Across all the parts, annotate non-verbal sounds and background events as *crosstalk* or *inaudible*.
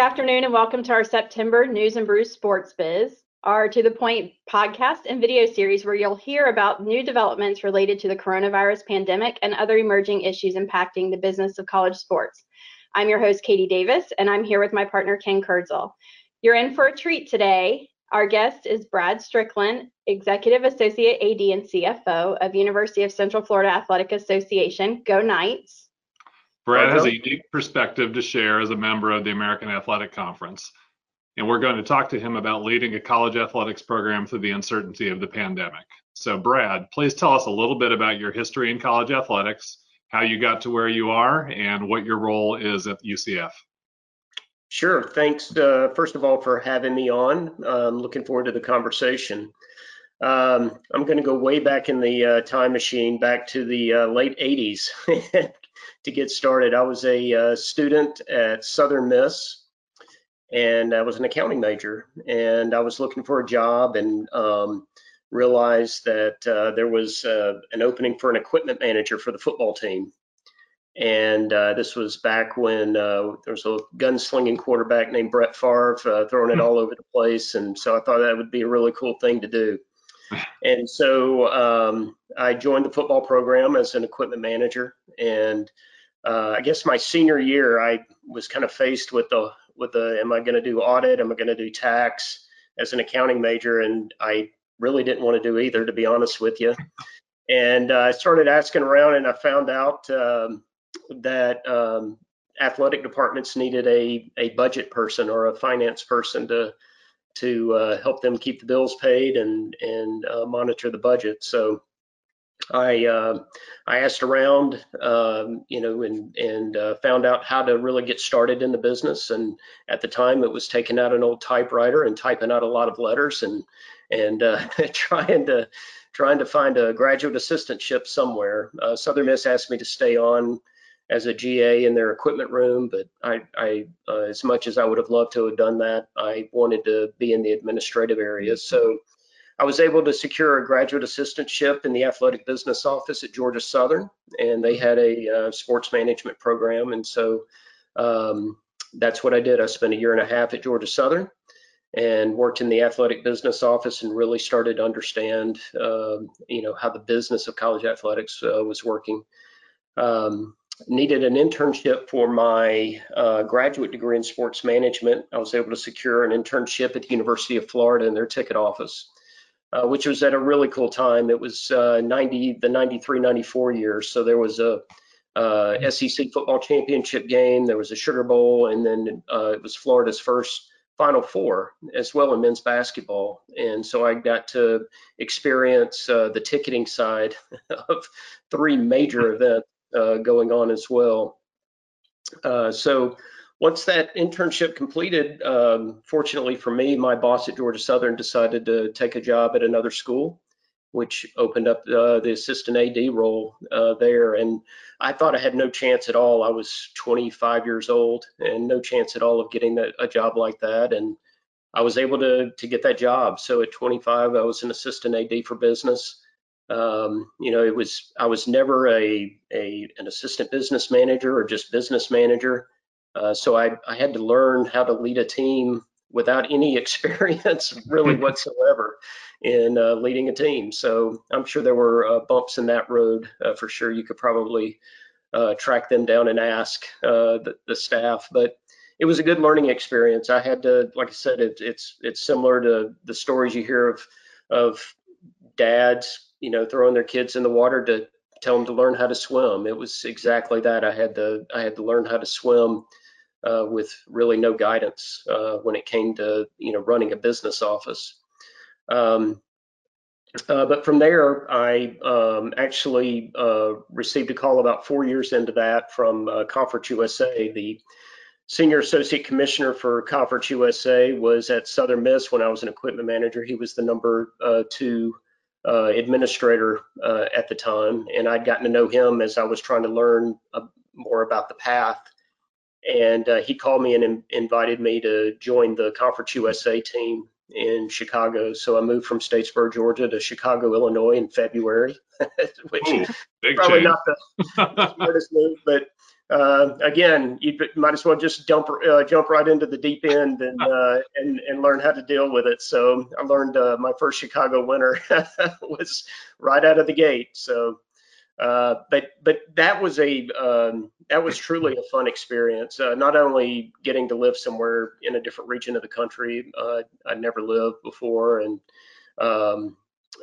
afternoon and welcome to our September News and Brews Sports Biz, our To The Point podcast and video series where you'll hear about new developments related to the coronavirus pandemic and other emerging issues impacting the business of college sports. I'm your host, Katie Davis, and I'm here with my partner, Ken Kurtzel. You're in for a treat today. Our guest is Brad Strickland, Executive Associate AD and CFO of University of Central Florida Athletic Association. Go Knights. Brad has a unique perspective to share as a member of the American Athletic Conference, and we're going to talk to him about leading a college athletics program through the uncertainty of the pandemic. So, Brad, please tell us a little bit about your history in college athletics, how you got to where you are, and what your role is at UCF. Sure. Thanks, uh, first of all, for having me on. I'm looking forward to the conversation. Um, I'm going to go way back in the uh, time machine, back to the uh, late 80s. *laughs* to get started. I was a uh, student at Southern Miss and I was an accounting major and I was looking for a job and um, realized that uh, there was uh, an opening for an equipment manager for the football team. And uh, this was back when uh, there was a gunslinging quarterback named Brett Favre uh, throwing it hmm. all over the place. And so I thought that would be a really cool thing to do. And so um, I joined the football program as an equipment manager and uh, I guess my senior year, I was kind of faced with the with the am I going to do audit? Am I going to do tax as an accounting major? And I really didn't want to do either, to be honest with you. And uh, I started asking around, and I found out um, that um, athletic departments needed a a budget person or a finance person to to uh, help them keep the bills paid and and uh, monitor the budget. So I uh, I asked around, um, you know, and and uh, found out how to really get started in the business. And at the time, it was taking out an old typewriter and typing out a lot of letters and and uh, *laughs* trying to trying to find a graduate assistantship somewhere. Uh, Southern Miss asked me to stay on as a GA in their equipment room, but I, I uh, as much as I would have loved to have done that, I wanted to be in the administrative area. So I was able to secure a graduate assistantship in the athletic business office at Georgia Southern, and they had a uh, sports management program. And so um, that's what I did. I spent a year and a half at Georgia Southern and worked in the athletic business office and really started to understand, uh, you know, how the business of college athletics uh, was working. Um, needed an internship for my uh, graduate degree in sports management. I was able to secure an internship at the University of Florida in their ticket office uh, which was at a really cool time. It was uh, 90, the 93, 94 years. So there was a uh, SEC football championship game, there was a Sugar Bowl, and then uh, it was Florida's first Final Four as well in men's basketball. And so I got to experience uh, the ticketing side *laughs* of three major events going on as well. so once that internship completed, um, fortunately for me, my boss at Georgia Southern decided to take a job at another school, which opened up uh, the assistant AD role uh, there. And I thought I had no chance at all. I was 25 years old and no chance at all of getting a, a job like that. And I was able to to get that job. So at 25, I was an assistant AD for business. Um, you know, it was I was never a, a an assistant business manager or just business manager. Uh, so I, I had to learn how to lead a team without any *laughs* experience really *laughs* whatsoever in uh, leading a team. So I'm sure there were uh, bumps in that road uh, for sure. You could probably uh, track them down and ask uh, the, the, staff, but it was a good learning experience. I had to, like I said, it, it's it's similar to the stories you hear of of dads, you know, throwing their kids in the water to tell them to learn how to swim. It was exactly that. I had to I had to learn how to swim uh, with really no guidance uh, when it came to you know running a business office. Um, uh, but from there, I um, actually uh, received a call about four years into that from uh, Conference USA. The senior associate commissioner for Conference USA was at Southern Miss when I was an equipment manager. He was the number uh, administrator at the time, and I'd gotten to know him as I was trying to learn more about the path and uh, he called me and in, invited me to join the Conference USA team. in Chicago. So I moved from Statesboro, Georgia to Chicago, Illinois in February, *laughs* which Ooh, probably change. not the smartest move, but uh, again, you might as well just dump, uh, jump right into the deep end and, *laughs* uh, and and learn how to deal with it. So I learned uh, my first Chicago winter *laughs* was right out of the gate. So, uh, but but that was a um, that was truly a fun experience. Uh, not only getting to live somewhere in a different region of the country uh, I'd never lived before, and um,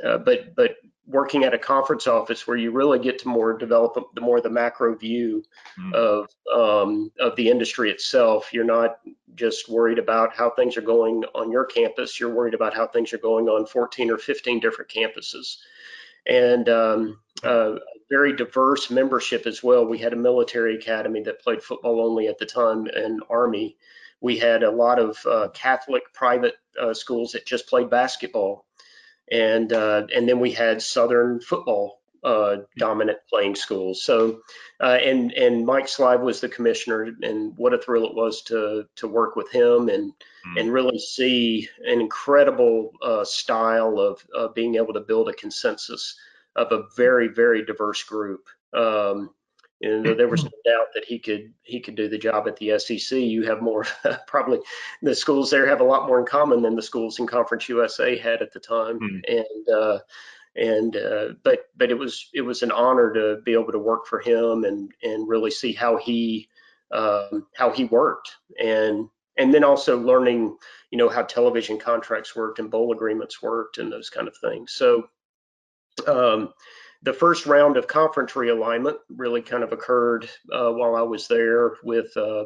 uh, but but working at a conference office where you really get to more develop the more the macro view Mm. of um, of the industry itself. You're not just worried about how things are going on your campus. You're worried about how things are going on 14 or 15 different campuses, and um, uh, very diverse membership as well. We had a military academy that played football only at the time, and Army. We had a lot of uh, Catholic private uh, schools that just played basketball and uh, and then we had Southern football uh, dominant playing schools. So uh, and and Mike Slive was the commissioner, and what a thrill it was to to work with him and Mm. and really see an incredible uh, style of uh, being able to build a consensus of a very very diverse group. Um, and there was no doubt that he could he could do the job at the SEC. You have more *laughs* probably the schools there have a lot more in common than the schools in Conference USA had at the time. Hmm. And uh, and uh, but but it was it was an honor to be able to work for him and and really see how he um, how he worked and and then also learning you know how television contracts worked and bowl agreements worked and those kind of things. So um, the first round of conference realignment really kind of occurred uh, while I was there with uh,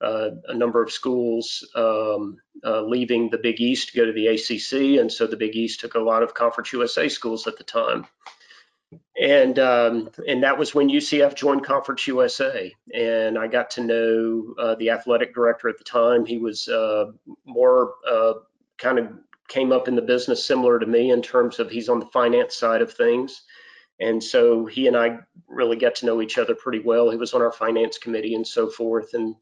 uh, a number of schools um, uh, leaving the Big East to go to the ACC, and so the Big East took a lot of Conference USA schools at the time. And um, and that was when UCF joined Conference USA, and I got to know uh, the athletic director at the time. He was uh, more kind of came up in the business similar to me in terms of he's on the finance side of things. And so he and I really got to know each other pretty well. He was on our finance committee and so forth. And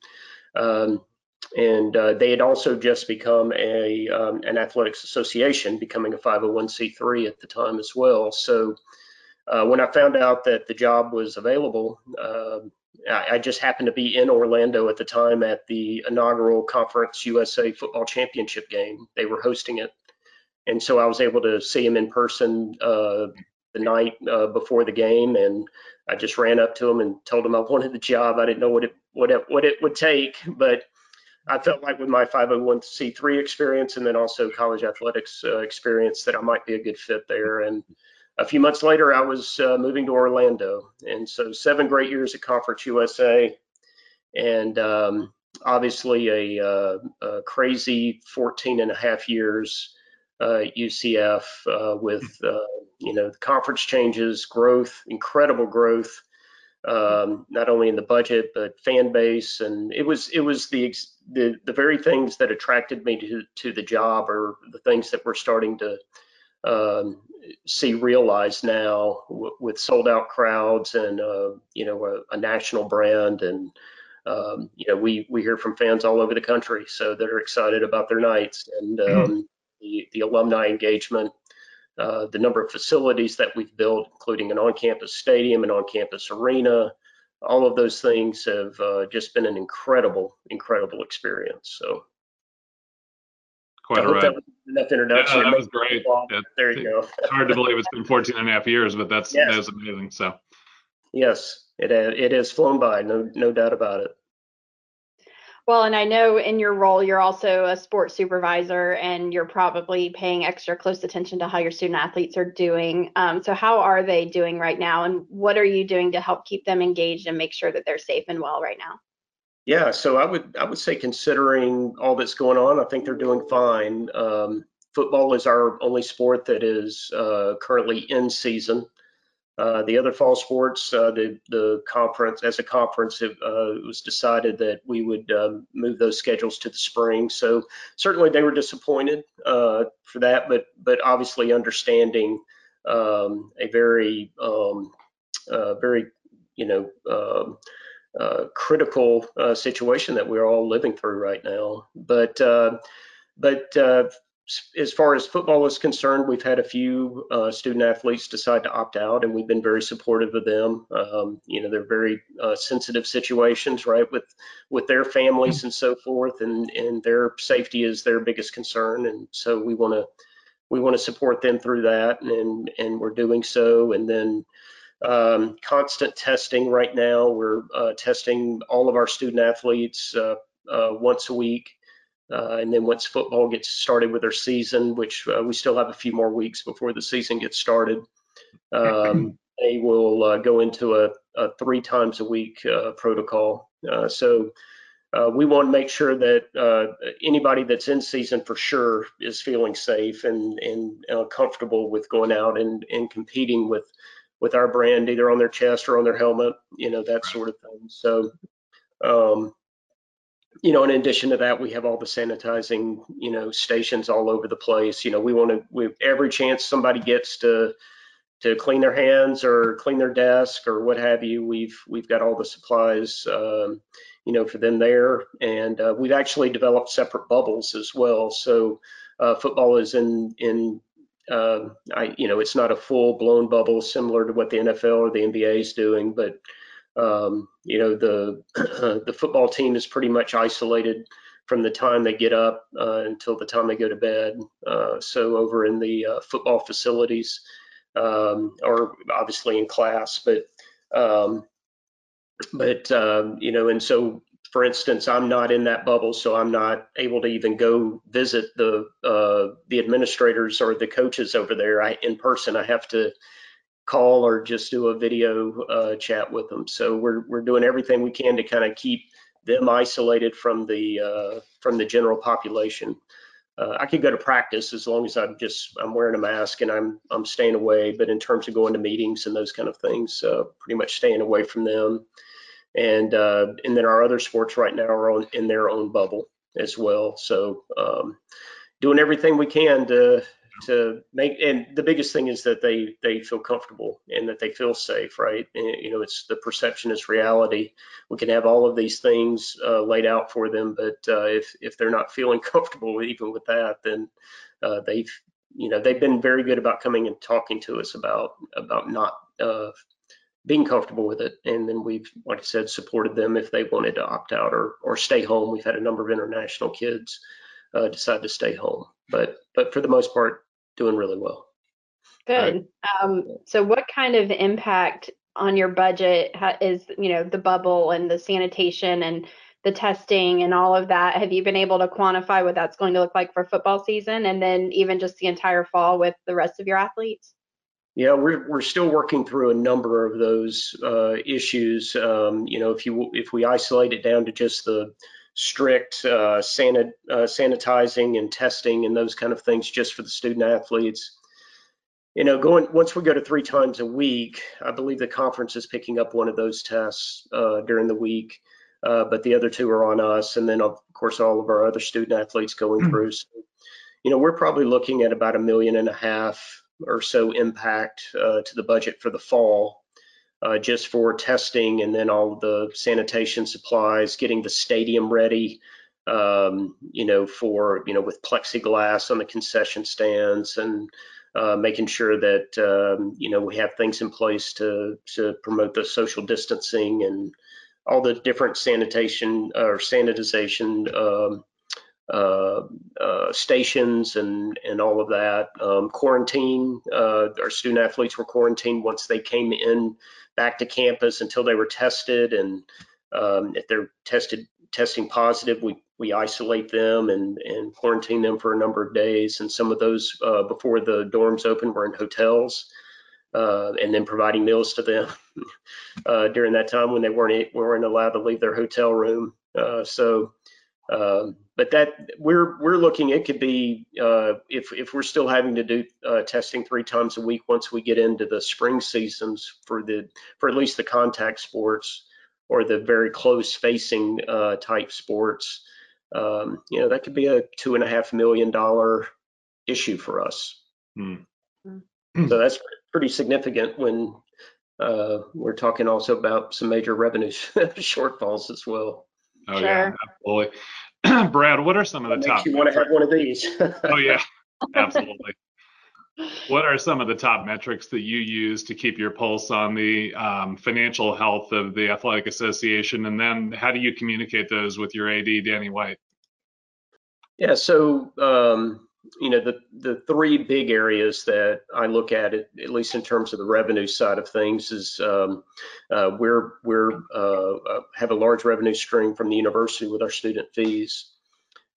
um, and uh, they had also just become a um, an athletics association, becoming a 501c3 at the time as well. So uh, when I found out that the job was available, uh, I, I just happened to be in Orlando at the time at the inaugural Conference USA Football Championship game. They were hosting it, and so I was able to see him in person uh, the night uh, before the game, and I just ran up to him and told him I wanted the job. I didn't know what it what it, what it would take, but I felt like with my 501c3 experience and then also college athletics uh, experience that I might be a good fit there. And a few months later, I was uh, moving to Orlando, and so seven great years at Conference USA, and um, obviously a, uh, a, crazy 14 and a half years UCF uh, with uh, you know the conference changes, growth, incredible growth, um, not only in the budget but fan base, and it was it was the the the very things that attracted me to to the job are the things that we're starting to um, see realized now w- with sold out crowds and uh, you know a, a, national brand. And um, you know we we hear from fans all over the country so that are excited about their Knights. And um, the, the alumni engagement uh, the number of facilities that we've built including an on-campus stadium and on-campus arena all of those things have uh, just been an incredible incredible experience so Quite right. that enough introduction. Yeah, that was great. Yeah, there you go. *laughs* it's hard to believe it's been 14 and a half years, but that's Yes. that's amazing. So Yes, it it has flown by, no no doubt about it. Well, and I know in your role, you're also a sports supervisor and you're probably paying extra close attention to how your student athletes are doing. Um, so, how are they doing right now? And what are you doing to help keep them engaged and make sure that they're safe and well right now? Yeah, so I would I would say considering all that's going on, I think they're doing fine. Um, football is our only sport that is uh, currently in season. Uh, the other fall sports, uh, the the conference as a conference, it, uh, it was decided that we would um, move those schedules to the spring. So certainly they were disappointed uh, for that, but but obviously understanding um, a very um, uh, very you know um, critical situation that we're all living through right now. But but as far as football is concerned, we've had a few uh, student athletes decide to opt out, and we've been very supportive of them. Um, you know, they're very uh, sensitive situations, right, with with their families and so forth, and and their safety is their biggest concern, and so we want to we want to support them through that, and and we're doing so, and then. Um, constant testing right now. We're uh, testing all of our student athletes uh, uh, once a week uh, and then once football gets started with their season, which uh, we still have a few more weeks before the season gets started, um, *clears throat* they will uh, go into a, a, three times a week uh, protocol. Uh, so uh, we want to make sure that anybody that's in season for sure is feeling safe and, and comfortable with going out and, and competing with with our brand either on their chest or on their helmet, you know, that sort of thing. So um, you know, in addition to that, we have all the sanitizing, you know, stations all over the place. You know, we want to, we every chance somebody gets to to clean their hands or clean their desk or what have you, we've we've got all the supplies, um, you know, for them there. And uh, we've actually developed separate bubbles as well. So uh, football is in in uh, I, you know, it's not a full blown bubble similar to what the NFL or the NBA is doing, but um, you know, the *clears throat* the football team is pretty much isolated from the time they get up uh, until the time they go to bed. Uh, so over in the uh, football facilities, um, or obviously in class, but um, but um, you know, and so for instance, I'm not in that bubble, so I'm not able to even go visit the uh, the administrators or the coaches over there I, in person. I have to call or just do a video uh, chat with them. So we're we're doing everything we can to kind of keep them isolated from the uh, from the general population. Uh, I could go to practice as long as I'm just I'm wearing a mask and I'm I'm staying away. But in terms of going to meetings and those kind of things, uh, pretty much staying away from them. And uh, and then our other sports right now are on, in their own bubble as well. So um, doing everything we can to to make and the biggest thing is that they they feel comfortable and that they feel safe right? And, you know it's the perception is reality. We can have all of these things uh, laid out for them but uh, if if they're not feeling *laughs* comfortable even with that then uh, they've you know they've been very good about coming and talking to us about about not uh, being comfortable with it. And then we've like i said supported them if they wanted to opt out or or stay home. We've had a number of international kids uh, decide to stay home. But but for the most part doing really well. Good. Um, so, what kind of impact on your budget is, you know, the bubble and the sanitation and the testing and all of that? Have you been able to quantify what that's going to look like for football season and then even just the entire fall with the rest of your athletes? Yeah, we're we're still working through a number of those uh, issues. Um, you know, if you if we isolate it down to just the strict uh, sanit, uh, sanitizing and testing and those kind of things just for the student athletes. You know, going once we go to three times a week, I believe the conference is picking up one of those tests uh, during the week, uh, but the other two are on us, and then of course all of our other student athletes going mm-hmm. through. So, you know, we're probably looking at about a million and a half or so impact uh, to the budget for the fall uh, just for testing and then all the sanitation supplies, getting the stadium ready, um, you know, for, you know, with plexiglass on the concession stands and uh, making sure that, um, you know, we have things in place to, to promote the social distancing and all the different sanitation or sanitization um, uh, uh, stations and and all of that. Um, quarantine. Uh, our student athletes were quarantined once they came in back to campus until they were tested, and um, if they're tested testing positive, we we isolate them and and quarantine them for a number of days. And some of those uh, before the dorms open were in hotels. Uh, and then providing meals to them *laughs* uh, during that time when they weren't weren't allowed to leave their hotel room. Uh, so um, but that we're we're looking. It could be uh, if if we're still having to do uh, testing three times a week once we get into the spring seasons for the for at least the contact sports or the very close facing uh, type sports. Um, you know that could be a two and a half million dollar issue for us. Mm. So that's pretty significant when uh, we're talking also about some major revenue *laughs* shortfalls as well. Oh sure. yeah, absolutely. *clears throat* Brad, what are some of the top? You want to have one of these? oh yeah, *laughs* Absolutely. what are some of the top metrics that you use to keep your pulse on the um, financial health of the athletic association and then how do you communicate those with your ad danny white yeah so um, you know the the three big areas that i look at it at least in terms of the revenue side of things is um, uh, we're we're uh, uh have a large revenue stream from the university with our student fees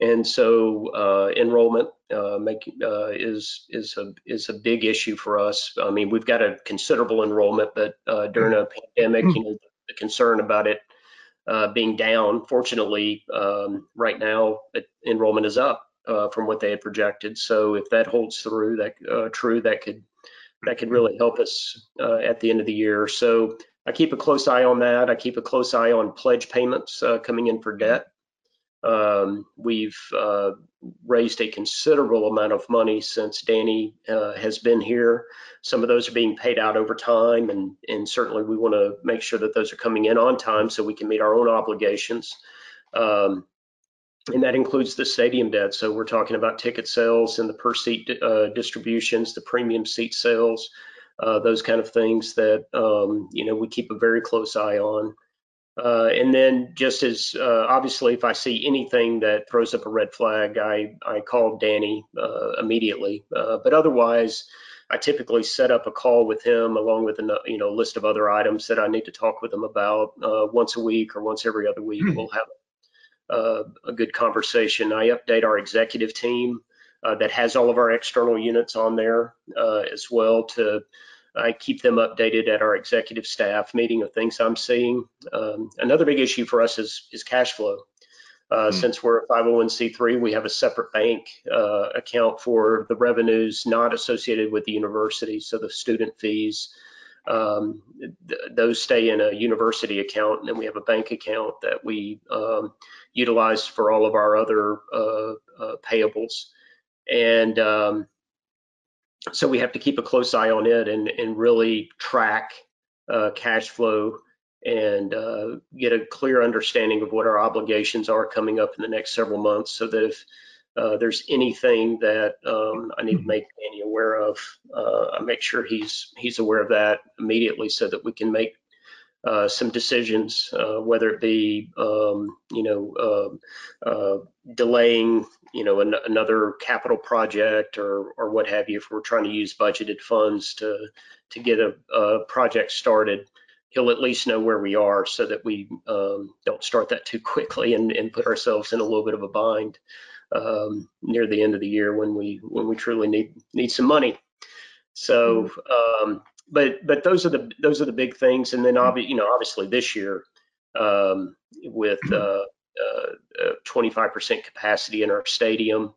and so uh, enrollment uh, make, uh, is is a is a big issue for us. I mean, we've got a considerable enrollment, but during a pandemic, you know, the concern about it being down. Fortunately, um, right now enrollment is up uh, from what they had projected. So if that holds through, that true, that could that could really help us at the end of the year. So I keep a close eye on that. I keep a close eye on pledge payments coming in for debt. Um, we've uh, raised a considerable amount of money since Danny uh, has been here. Some of those are being paid out over time, and, and certainly we want to make sure that those are coming in on time so we can meet our own obligations. Um, and that includes the stadium debt. So we're talking about ticket sales and the per seat uh, distributions, the premium seat sales, uh, those kind of things that um, you know we keep a very close eye on. Uh, and then just as uh, obviously, if I see anything that throws up a red flag, I, I call Danny uh, immediately. Uh, but otherwise, I typically set up a call with him along with a you know list of other items that I need to talk with him about uh, once a week or once every other week. Mm-hmm. We'll have uh, a good conversation. I update our executive team that has all of our external units on there as well to I keep them updated at our executive staff meeting of things I'm seeing. Um, another big issue for us is, is cash flow. Uh, mm. Since we're a 501c3, we have a separate bank uh, account for the revenues not associated with the university, so the student fees. Um, th those stay in a university account, and then we have a bank account that we um, utilize for all of our other uh, uh payables. And um, so we have to keep a close eye on it and, and really track uh, cash flow and uh, get a clear understanding of what our obligations are coming up in the next several months so that if uh, there's anything that um, I need to make Danny aware of, uh, I make sure he's he's aware of that immediately so that we can make uh, some decisions, uh, whether it be um, you know uh, uh delaying you know an, another capital project or or what have you. If we're trying to use budgeted funds to to get a, a project started, he'll at least know where we are so that we um, don't start that too quickly and, and put ourselves in a little bit of a bind um, near the end of the year when we when we truly need need some money. So mm-hmm. um, but but those are the those are the big things. And then obviously, you know, obviously this year um, with uh, uh, 25% capacity in our stadium,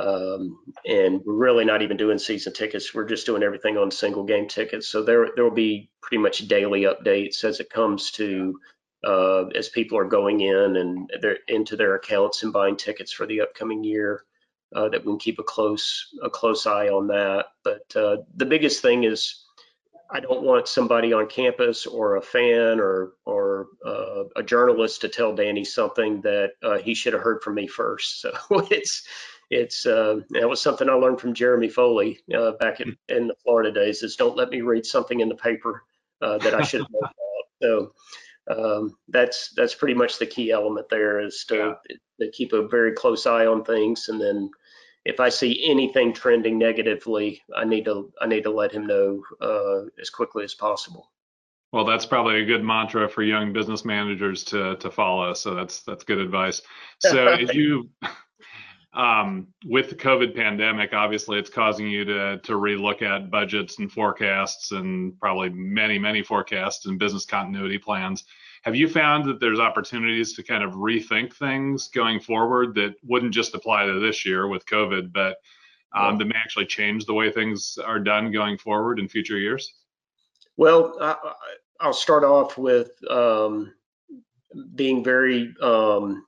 um, and we're really not even doing season tickets. We're just doing everything on single game tickets. So there there will be pretty much daily updates as it comes to uh, as people are going in and they're into their accounts and buying tickets for the upcoming year. Uh, that we can keep a close a close eye on that. But uh, the biggest thing is I don't want somebody on campus or a fan or or uh, a journalist to tell Danny something that uh, he should have heard from me first. *laughs* So it's it's uh, that was something I learned from Jeremy Foley uh, back in, in, the Florida days. Is don't let me read something in the paper uh, that I should have known about. So um, that's that's pretty much the key element there is to, yeah. to keep a very close eye on things and then if I see anything trending negatively, I need to I need to let him know uh, as quickly as possible. Well, that's probably a good mantra for young business managers to to follow. So that's that's good advice. So *laughs* you, um, with the COVID pandemic, obviously it's causing you to to relook at budgets and forecasts and probably many many forecasts and business continuity plans. Have you found that there's opportunities to kind of rethink things going forward that wouldn't just apply to this year with COVID, but um, that may actually change the way things are done going forward in future years? Well, I, will start off with um, being very um,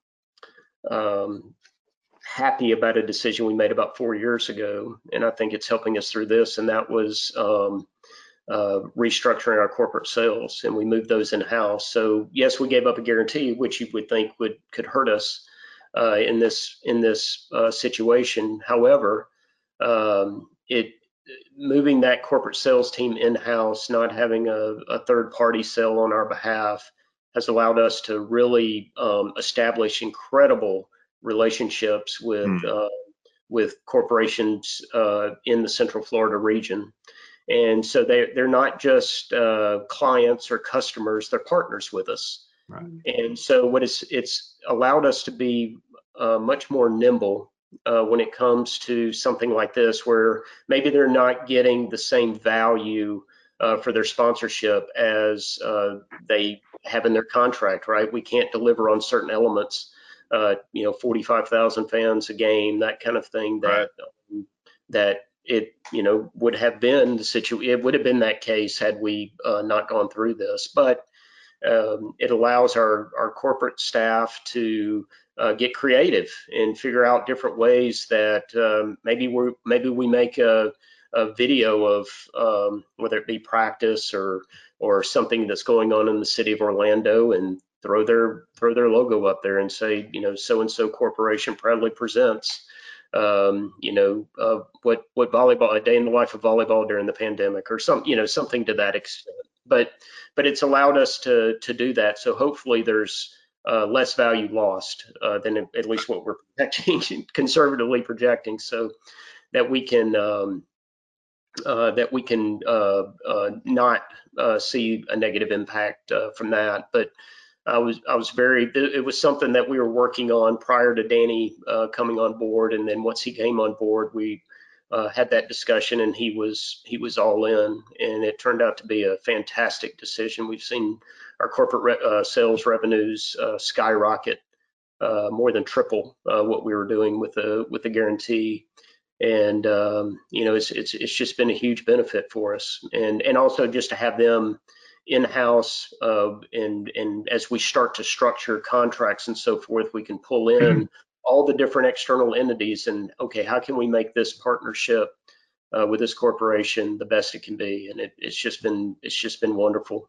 um, happy about a decision we made about four years ago, and I think it's helping us through this. And that was um, uh, restructuring our corporate sales, and we moved those in house. So yes, we gave up a guarantee, which you would think would could hurt us uh, in this in this uh, situation. However, um, it moving that corporate sales team in-house, not having a, a third-party sell on our behalf, has allowed us to really um, establish incredible relationships with mm. uh, with corporations uh, in the Central Florida region. And so they they're not just uh, clients or customers; they're partners with us. Right. And so what is it's allowed us to be uh, much more nimble uh, when it comes to something like this, where maybe they're not getting the same value uh, for their sponsorship as uh, they have in their contract, right? We can't deliver on certain elements, uh, you know, 45,000 fans a game, that kind of thing that, right. um, that it, you know, would have been the situation, it would have been that case had we uh, not gone through this. But um, it allows our, our corporate staff to uh, get creative and figure out different ways that um, maybe we maybe we make a, a video of um, whether it be practice or or something that's going on in the city of Orlando and throw their throw their logo up there and say you know so and so corporation proudly presents um, you know uh, what what volleyball a day in the life of volleyball during the pandemic or some you know something to that extent but but it's allowed us to to do that so hopefully there's uh, less value lost uh, than at least what we're projecting, *laughs* conservatively projecting, so that we can um, uh, that we can uh, uh, not uh, see a negative impact from that. But I was I was very it was something that we were working on prior to Danny coming on board, and then once he came on board, we had that discussion, and he was he was all in, and it turned out to be a fantastic decision. We've seen our corporate re uh, sales revenues uh, skyrocket, uh, more than triple what we were doing with the with the guarantee. And um, you know, it's it's it's just been a huge benefit for us, and and also just to have them in-house uh, and and as we start to structure contracts and so forth we can pull in mm-hmm. all the different external entities and okay how can we make this partnership uh, with this corporation the best it can be and it, it's just been it's just been wonderful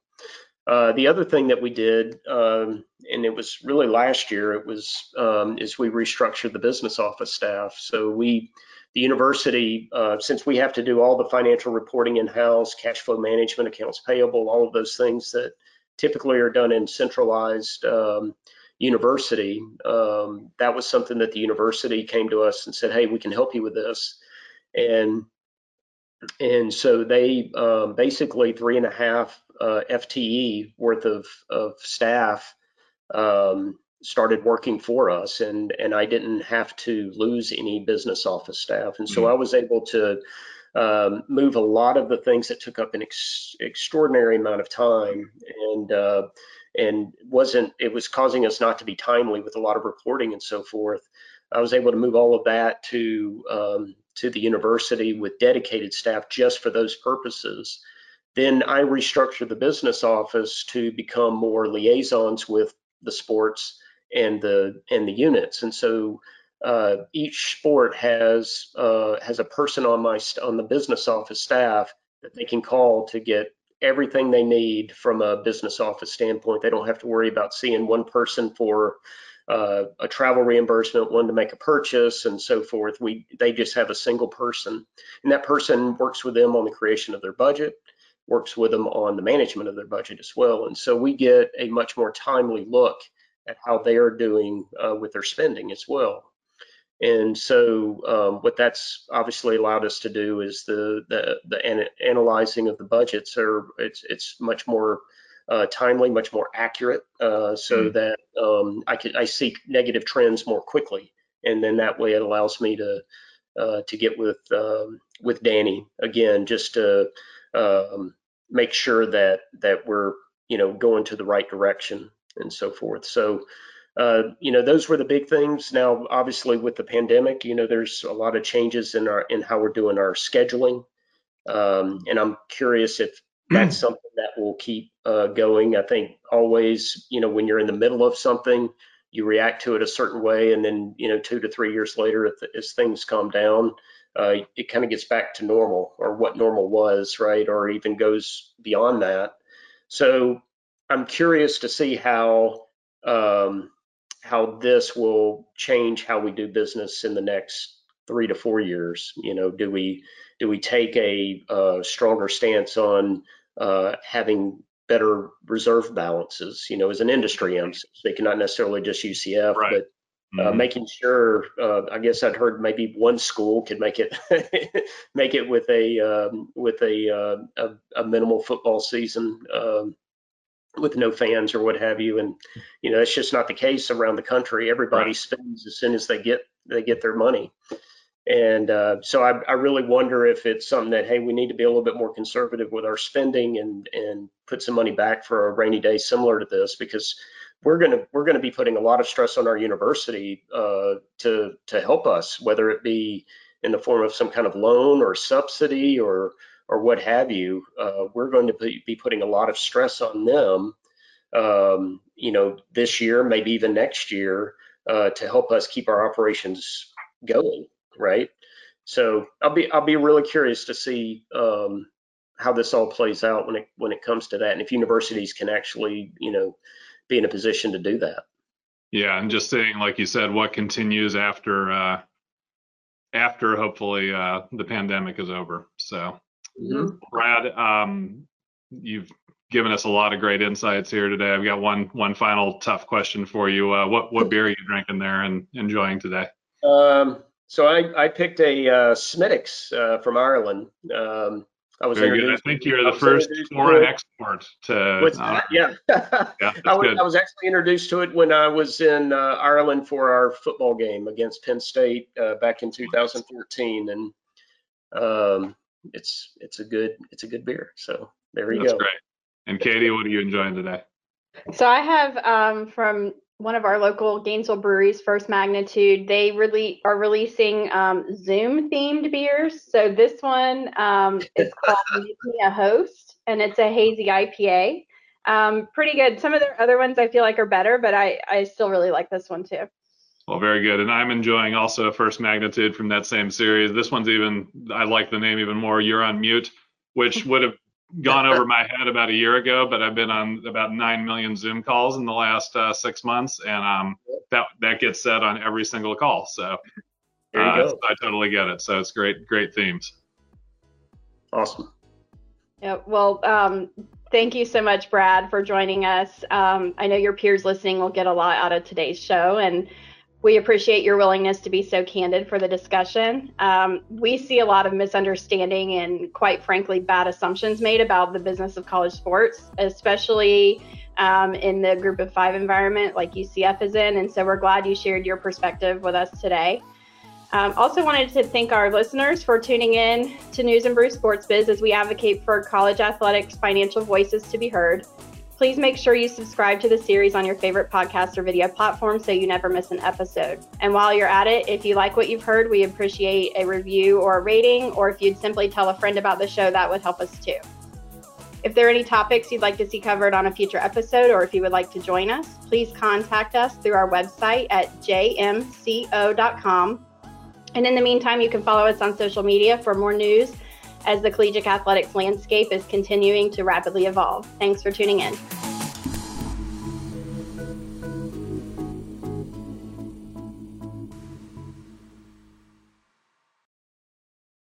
uh, the other thing that we did, um, and it was really last year, it was um, is we restructured the business office staff. So we, the university, uh, since we have to do all the financial reporting in house, cash flow management, accounts payable, all of those things that typically are done in centralized um, university. Um, that was something that the university came to us and said, "Hey, we can help you with this," and and so they um, basically three and a half uh, FTE worth of, of staff um, started working for us, and and I didn't have to lose any business office staff, and so mm-hmm. I was able to um, move a lot of the things that took up an ex- extraordinary amount of time, and uh, and wasn't it was causing us not to be timely with a lot of reporting and so forth. I was able to move all of that to um, to the university with dedicated staff just for those purposes. Then I restructured the business office to become more liaisons with the sports and the and the units. And so uh, each sport has uh, has a person on my on the business office staff that they can call to get everything they need from a business office standpoint. They don't have to worry about seeing one person for uh, a travel reimbursement, one to make a purchase, and so forth. We they just have a single person, and that person works with them on the creation of their budget, works with them on the management of their budget as well. And so we get a much more timely look at how they are doing uh, with their spending as well. And so um, what that's obviously allowed us to do is the the the an analyzing of the budgets are it's it's much more uh, timely, much more accurate, uh, so mm. that um, I can I see negative trends more quickly, and then that way it allows me to uh, to get with um, with Danny again, just to um, make sure that that we're you know going to the right direction and so forth. So. Uh, you know, those were the big things. Now, obviously, with the pandemic, you know, there's a lot of changes in our in how we're doing our scheduling, um, and I'm curious if *clears throat* that's something that will keep uh, going. I think always, you know, when you're in the middle of something, you react to it a certain way, and then, you know, two to three years later, as things calm down, uh, it kind of gets back to normal or what normal was, right? Or even goes beyond that. So I'm curious to see how um, how this will change how we do business in the next three to four years? You know, do we do we take a, a stronger stance on uh, having better reserve balances? You know, as an industry, I'm speaking not necessarily just UCF, right. but uh, mm-hmm. making sure. Uh, I guess I'd heard maybe one school could make it *laughs* make it with a um, with a, uh, a, a minimal football season um, with no fans or what have you. And you know, it's just not the case around the country. Everybody right. spends as soon as they get they get their money. And uh, so I, I, really wonder if it's something that hey, we need to be a little bit more conservative with our spending and and put some money back for a rainy day similar to this because we're going to we're going to be putting a lot of stress on our university uh, to to help us, whether it be in the form of some kind of loan or subsidy or or what have you. Uh, we're going to be, putting a lot of stress on them, um, you know, this year, maybe even next year, uh, to help us keep our operations going, right? So I'll be I'll be really curious to see um, how this all plays out when it when it comes to that, and if universities can actually, you know be in a position to do that. Yeah, and just saying, like you said, what continues after uh, after hopefully uh, the pandemic is over. So, mm-hmm. Brad, um, you've given us a lot of great insights here today. I've got one one final tough question for you. Uh, what what beer are you drinking there and enjoying today? Um, so I, I picked a uh, Smithwick's uh, from Ireland. Um, I was Very good. I think you're the first foreign export to. Uh, yeah. *laughs* yeah I, was, I, was, actually introduced to it when I was in uh, Ireland for our football game against Penn State uh, back in 2014, and um, it's it's a good it's a good beer. So there you That's go. That's great. And Katie, what are you enjoying today? So I have um, from one of our local Gainesville breweries, First Magnitude, they really are releasing um, Zoom themed beers. So this one um, is *laughs* called Make Me a Host, and it's a hazy IPA. Um, pretty good. Some of their other ones I feel like are better, but I, I still really like this one too. Well, very good. And I'm enjoying also First Magnitude from that same series. This one's even, I like the name even more. You're on mute, which would have gone over my head about a year ago, but I've been on about nine million Zoom calls in the last uh, six months, and um, that that gets said on every single call. So, uh, so I totally get it. So it's great, great themes. Awesome. Yeah. Well, um, thank you so much, Brad, for joining us. Um, I know your peers listening will get a lot out of today's show, and we appreciate your willingness to be so candid for the discussion. Um, we see a lot of misunderstanding and, quite frankly, bad assumptions made about the business of college sports, especially um, in the group of five environment like UCF is in. And so we're glad you shared your perspective with us today. Um, also, wanted to thank our listeners for tuning in to News and Brew Sports Biz as we advocate for college athletics financial voices to be heard. Please make sure you subscribe to the series on your favorite podcast or video platform so you never miss an episode. And while you're at it, if you like what you've heard, we appreciate a review or a rating, or if you'd simply tell a friend about the show, that would help us too. If there are any topics you'd like to see covered on a future episode, or if you would like to join us, please contact us through our website at jmco.com. And in the meantime, you can follow us on social media for more news as the collegiate athletics landscape is continuing to rapidly evolve. Thanks for tuning in.